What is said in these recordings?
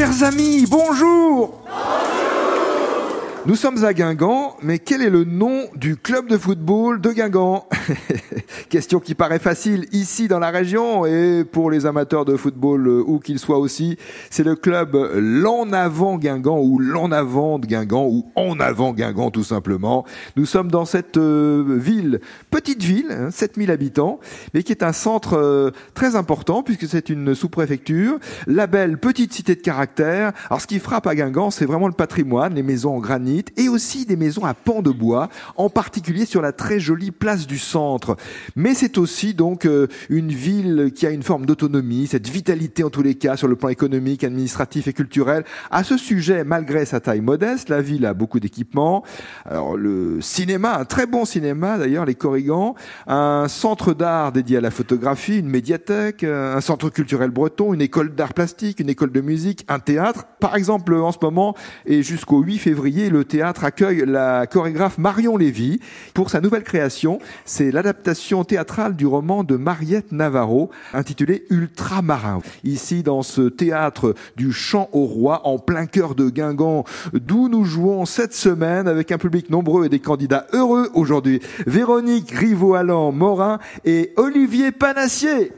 Chers amis, bonjour. Nous sommes à Guingamp, mais quel est le nom du club de football de Guingamp? Question qui paraît facile ici dans la région et pour les amateurs de football euh, où qu'ils soient aussi, c'est le club L'en avant Guingamp ou L'en avant de Guingamp ou En avant Guingamp tout simplement. Nous sommes dans cette euh, ville, petite ville, hein, 7000 habitants, mais qui est un centre euh, très important puisque c'est une sous-préfecture, la belle petite cité de caractère. Alors ce qui frappe à Guingamp, c'est vraiment le patrimoine, les maisons en granit et aussi des maisons à pans de bois, en particulier sur la très jolie place du centre. Mais c'est aussi donc euh, une ville qui a une forme d'autonomie, cette vitalité en tous les cas sur le plan économique, administratif et culturel. À ce sujet, malgré sa taille modeste, la ville a beaucoup d'équipements. Alors le cinéma, un très bon cinéma d'ailleurs, les Corrigans, un centre d'art dédié à la photographie, une médiathèque, un centre culturel breton, une école d'art plastique, une école de musique, un théâtre. Par exemple, en ce moment et jusqu'au 8 février, le théâtre accueille la chorégraphe Marion Lévy pour sa nouvelle création. C'est l'adaptation théâtrale du roman de Mariette Navarro intitulé Ultramarin. Ici, dans ce théâtre du Chant au Roi, en plein cœur de Guingamp, d'où nous jouons cette semaine avec un public nombreux et des candidats heureux aujourd'hui. Véronique Rivaud-Allan Morin et Olivier Panassier.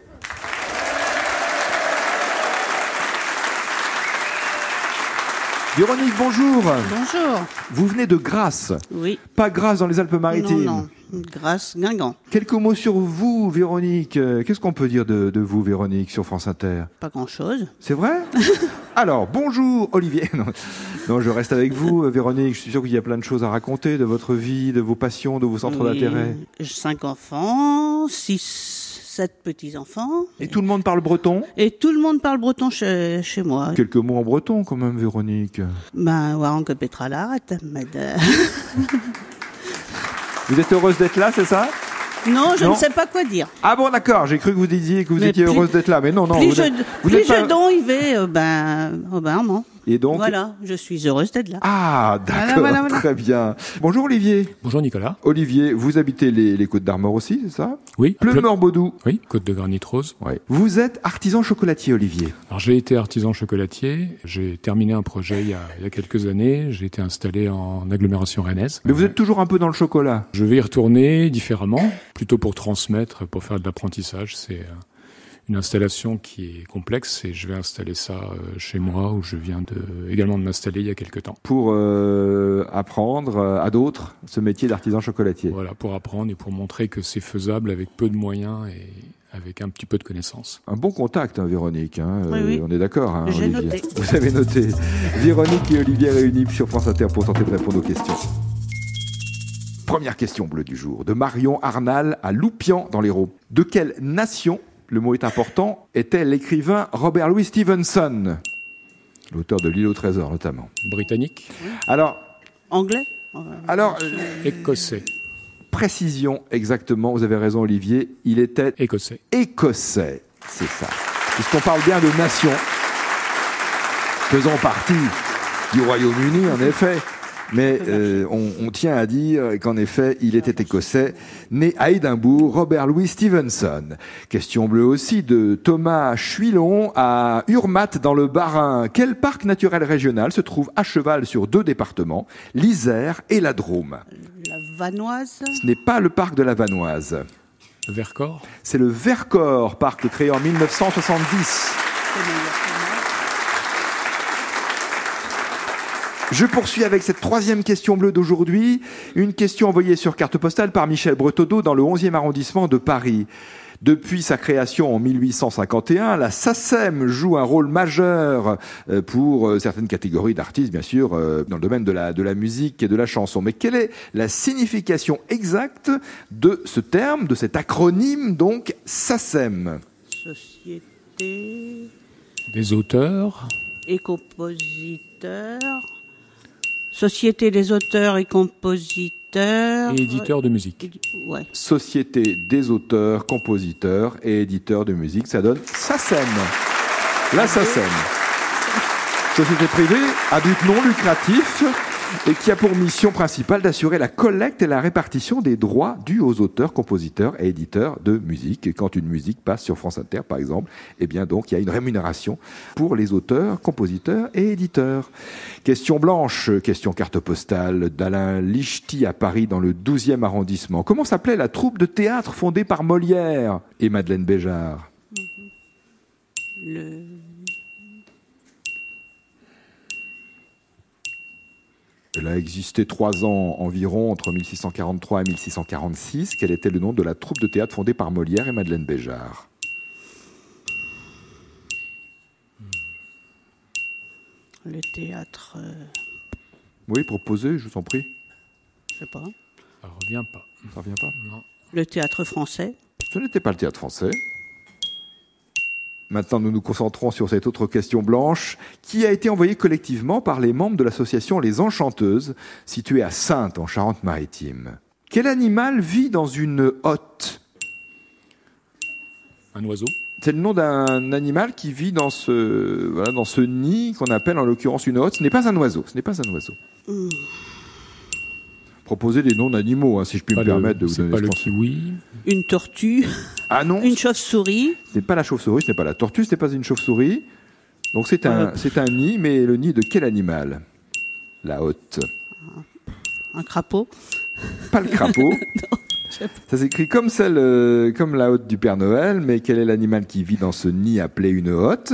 Véronique, bonjour. Bonjour. Vous venez de Grasse. Oui. Pas Grasse dans les Alpes-Maritimes. Non, non. Grasse, Guingamp. Quelques mots sur vous, Véronique. Euh, Qu'est-ce qu'on peut dire de, de vous, Véronique, sur France Inter? Pas grand-chose. C'est vrai? Alors, bonjour, Olivier. Non, non, je reste avec vous, euh, Véronique. Je suis sûr qu'il y a plein de choses à raconter de votre vie, de vos passions, de vos centres Oui. d'intérêt. Cinq enfants, six, sept petits-enfants. Et tout le monde parle breton? Et tout le monde parle breton chez, chez moi. Quelques mots en breton, quand même, Véronique. Ben, Warren que Petra l'arrête. mais de- Vous êtes heureuse d'être là, c'est ça? Non, je Non. ne sais pas quoi dire. Ah bon, d'accord. J'ai cru que vous disiez que vous Mais étiez plus- heureuse d'être là. Mais non, non. plus vous je, vous plus je don y vais, euh, ben, oh ben, non. Et donc Voilà, je suis heureuse d'être là. Ah, d'accord, Voilà, voilà, voilà. très bien. Bonjour Olivier. Bonjour Nicolas. Olivier, vous habitez les, les Côtes d'Armor aussi, c'est ça? Oui, à Pleu- Pleume-Morbaudou. Oui, Côte de Granit Rose. Ouais. Vous êtes artisan chocolatier, Olivier? Alors j'ai été artisan chocolatier, j'ai terminé un projet il y a, il y a quelques années, j'ai été installé en agglomération rennaise. Mais vous êtes toujours un peu dans le chocolat? Je vais y retourner différemment, plutôt pour transmettre, pour faire de l'apprentissage. C'est euh, une installation qui est complexe et je vais installer ça euh, chez moi où je viens de, également de m'installer il y a quelques temps. Pour euh, apprendre euh, à d'autres ce métier d'artisan chocolatier. Voilà, pour apprendre et pour montrer que c'est faisable avec peu de moyens et avec un petit peu de connaissances. Un bon contact, hein, Véronique. hein, Oui, euh, oui. On est d'accord, hein, Olivier. noté. Vous avez noté. Véronique et Olivier réunis sur France Inter pour tenter de répondre aux questions. Première question bleue du jour, de Marion Arnal à Loupian dans l'Hérault. De quelle nation, le mot est important, était l'écrivain Robert Louis Stevenson L'auteur de L'île au trésor notamment. Britannique, Alors, Anglais alors écossais, précision exactement, vous avez raison Olivier, il était écossais. écossais, c'est ça. Puisqu'on parle bien de nation, faisant partie du Royaume-Uni en effet, mais euh, on, on tient à dire qu'en effet il était écossais, né à Édimbourg, Robert Louis Stevenson. Question bleue aussi de Thomas Chuilon à Urmat dans le Bas-Rhin. Quel parc naturel régional se trouve à cheval sur deux départements, l'Isère et la Drôme? La Vanoise. Ce n'est pas le parc de la Vanoise. Vercors, C'est le Vercors, parc créé en 1970. Je poursuis avec cette troisième question bleue d'aujourd'hui. Une question envoyée sur carte postale par Michel Bretodeau dans le 11e arrondissement de Paris. Depuis sa création en 1851, la SACEM joue un rôle majeur euh, pour euh, certaines catégories d'artistes, bien sûr, euh, dans le domaine de la, de la musique et de la chanson. Mais quelle est la signification exacte de ce terme, de cet acronyme, donc SACEM Société des auteurs, et compositeurs. Société des auteurs et compositeurs. et éditeurs de musique. Ouais. Société des auteurs, compositeurs et éditeurs de musique. Ça donne SACEM. La SACEM. Société privée à but non lucratif et qui a pour mission principale d'assurer la collecte et la répartition des droits dus aux auteurs, compositeurs et éditeurs de musique. Et quand une musique passe sur France Inter, par exemple, eh bien donc il y a une rémunération pour les auteurs, compositeurs et éditeurs. Question blanche, question carte postale d'Alain Lichty à Paris dans le 12e arrondissement. Comment s'appelait la troupe de théâtre fondée par Molière et Madeleine Béjart? Elle a existé trois ans environ, entre 1643 et 1646. Quel était le nom de la troupe de théâtre fondée par Molière et Madeleine Béjart? Le théâtre. euh, Oui, proposez, je vous en prie. je sais pas. Ça revient pas. Ça revient pas? Non. Le théâtre français. Ce n'était pas le théâtre français. Maintenant, nous nous concentrons sur cette autre question blanche qui a été envoyée collectivement par les membres de l'association Les Enchanteuses, située à Saintes, en Charente-Maritime. Quel animal vit dans une hotte? Un oiseau. C'est le nom d'un animal qui vit dans ce, voilà, dans ce nid qu'on appelle en l'occurrence une hotte. Ce n'est pas un oiseau. Ce n'est pas un oiseau. Proposez des noms d'animaux, hein, si je puis Pas me le- permettre de vous C'est donner pas ce le kiwi. Une tortue. Ah non, Une chauve-souris. ce n'est pas la chauve-souris, ce n'est pas la tortue, ce n'est pas une chauve-souris. Donc c'est un, c'est un nid, mais le nid de quel animal? La hotte. Un crapaud. Pas le crapaud. Ça s'écrit comme celle, euh, comme la hotte du Père Noël, mais quel est l'animal qui vit dans ce nid appelé une hotte?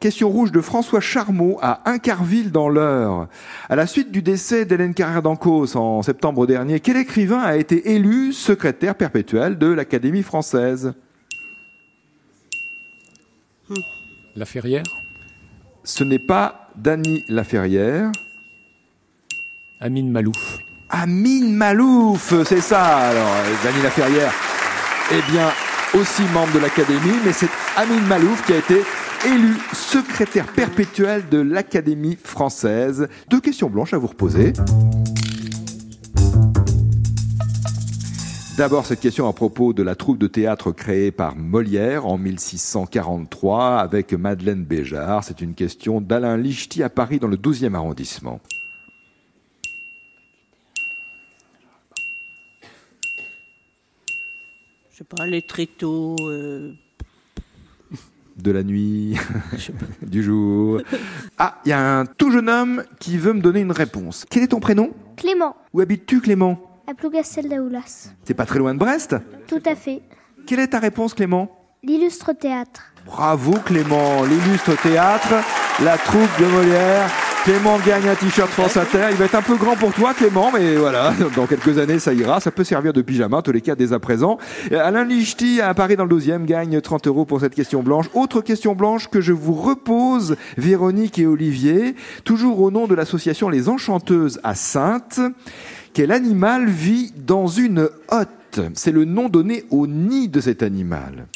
Question rouge de François Charmot à Incarville dans l'Eure. À la suite du décès d'Hélène Carrère d'Ancos en septembre dernier, quel écrivain a été élu secrétaire perpétuel de l'Académie française? La ferrière? Ce n'est pas Dany Laferrière. Amine Malouf. Amine Malouf, c'est ça. Alors, Dany Laferrière, eh bien, aussi membre de l'Académie, mais c'est Amine Malouf qui a été élu secrétaire perpétuel de l'Académie française. Deux questions blanches à vous reposer. D'abord, cette question à propos de la troupe de théâtre créée par Molière en 1643 avec Madeleine Béjart. C'est une question d'Alain Lichty à Paris dans le 12e arrondissement. Je sais pas, les tréteaux. De la nuit, du jour. Ah, il y a un tout jeune homme qui veut me donner une réponse. Quel est ton prénom? Clément, Où habites-tu, Clément? À Plougastel d'Aoulas. C'est pas très loin de Brest? Tout à fait. Quelle est ta réponse, Clément? L'illustre théâtre. Bravo, Clément. L'illustre théâtre, la troupe de Molière. Clément gagne un t-shirt France Inter. Il va être un peu grand pour toi, Clément, mais voilà, dans quelques années, ça ira. Ça peut servir de pyjama, en tous les cas, dès à présent. Euh, Alain Lichty, à Paris dans le 12e, gagne 30 euros pour cette question blanche. Autre question blanche que je vous repose, Véronique et Olivier, toujours au nom de l'association Les Enchanteuses à Saintes. Quel animal vit dans une hotte? C'est le nom donné au nid de cet animal.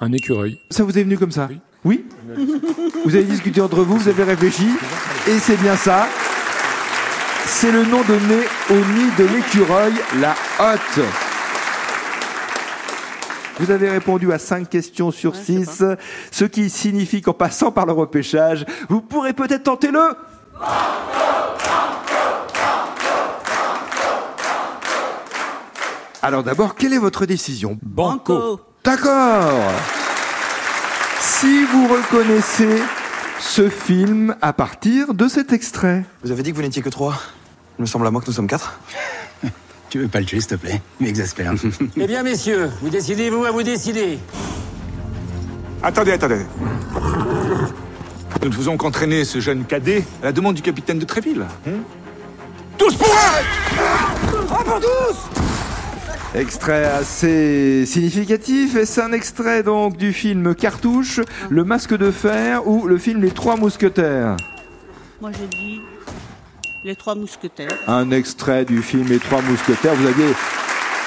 Un écureuil. Ça vous est venu comme ça? Oui. Oui Vous avez discuté entre vous, vous avez réfléchi, et c'est bien ça. C'est le nom donné au nid de l'écureuil, la hotte. Vous avez répondu à 5 questions sur Ouais, je 6, ce qui signifie qu'en passant par le repêchage, vous pourrez peut-être tenter le... Alors d'abord, quelle est votre décision? Banco. D'accord. Si vous reconnaissez ce film à partir de cet extrait. Vous avez dit que vous n'étiez que trois Il me semble à moi que nous sommes quatre. Tu veux pas le tuer, s'il te plaît? Il m'exaspère. Eh bien, messieurs, vous décidez, vous, à vous décider. Attendez, attendez. Nous ne faisons qu'entraîner ce jeune cadet à la demande du capitaine de Tréville. tous pour un Extrait assez significatif. Est-ce un extrait donc du film Cartouche, Le Masque de Fer ou le film Les Trois Mousquetaires Moi, j'ai dit les trois mousquetaires. Un extrait du film Les Trois Mousquetaires. Vous aviez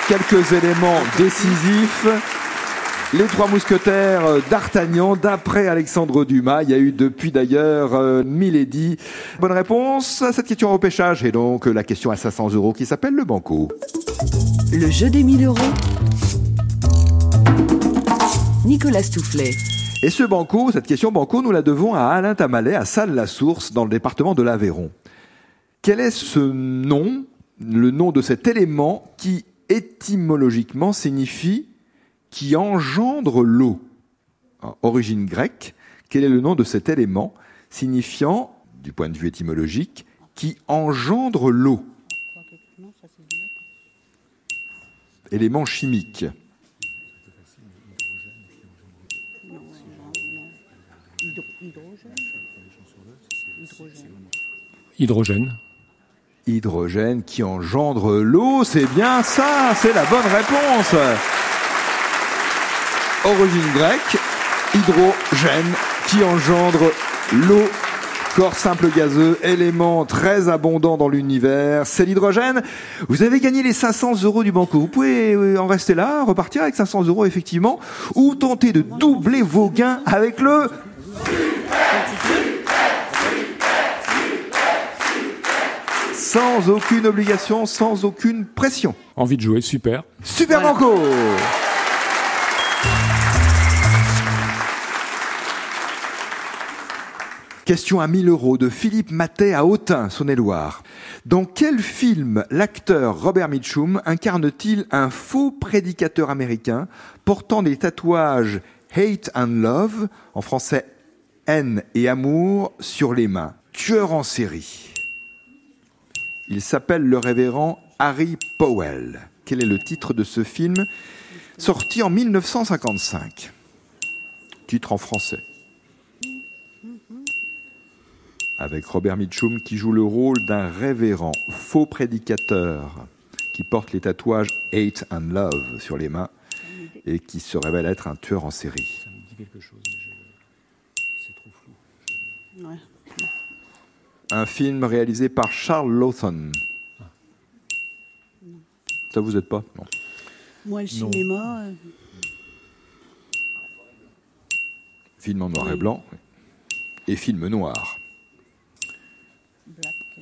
quelques éléments décisifs. Les Trois Mousquetaires d'Artagnan, d'après Alexandre Dumas. Il y a eu depuis d'ailleurs euh, Milady. Bonne réponse à cette question au repêchage. Et donc la question à 500 euros qui s'appelle le banco. Le jeu des 1000 euros. Nicolas Stoufflet. Et ce banco, cette question banco, nous la devons à Alain Tamalet, à Salles-la-Source, dans le département de l'Aveyron. Quel est ce nom, le nom de cet élément qui étymologiquement signifie qui engendre l'eau? Origine grecque, quel est le nom de cet élément signifiant, du point de vue étymologique, qui engendre l'eau? Élément chimique. Hydrogène. Hydrogène qui engendre l'eau, c'est bien ça, c'est la bonne réponse. Origine grecque, hydrogène qui engendre l'eau. Corps simple gazeux, élément très abondant dans l'univers, c'est l'hydrogène. Vous avez gagné les 500 euros du banco. Vous pouvez euh, en rester là, repartir avec 500 euros effectivement, ou tenter de doubler vos gains avec le sans aucune obligation, sans aucune pression. Envie de jouer, super. Super Banco Question à 1000 euros de Philippe Matet à Autun, Saône-et-Loire. Dans quel film l'acteur Robert Mitchum incarne-t-il un faux prédicateur américain portant des tatouages Hate and Love, en français haine et amour, sur les mains? Tueur en série. Il s'appelle le révérend Harry Powell. Quel est le titre de ce film Sorti en 1955. Titre en français. Avec Robert Mitchum qui joue le rôle d'un révérend faux prédicateur qui porte les tatouages Hate and Love sur les mains et qui se révèle être un tueur en série. Ça me dit quelque chose, mais je... c'est trop flou. Ouais. Un film réalisé par Charles Lawson. Ça vous aide pas? Non. Moi, le cinéma, euh, Film en noir et blanc et film noir.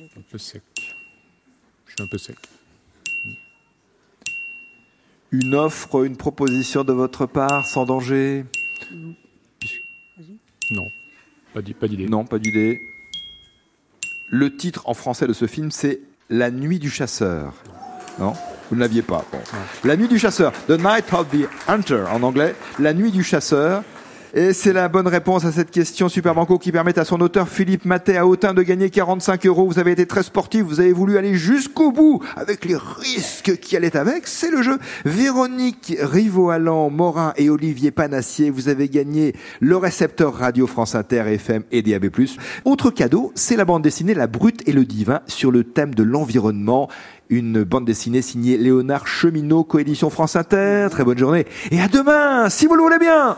Un peu sec. Je suis un peu sec. Une offre, une proposition de votre part, sans danger? Non, pas d'i- pas d'idée. Non, pas d'idée. Le titre en français de ce film, c'est La nuit du chasseur. Non Vous ne l'aviez pas. Bon. La nuit du chasseur. The Night of the Hunter en anglais. La nuit du chasseur. Et c'est la bonne réponse à cette question Super Banco qui permet à son auteur Philippe Matet à Autun de gagner 45 euros. Vous avez été très sportif, vous avez voulu aller jusqu'au bout avec les risques qui allaient avec. C'est le jeu. Véronique Rivaud-Allan, Morin et Olivier Panassier, vous avez gagné le récepteur radio France Inter, FM et DAB+. Autre cadeau, c'est la bande dessinée La Brute et le Divin sur le thème de l'environnement. Une bande dessinée signée Léonard Cheminot, coédition France Inter. Très bonne journée. Et à demain, si vous le voulez bien.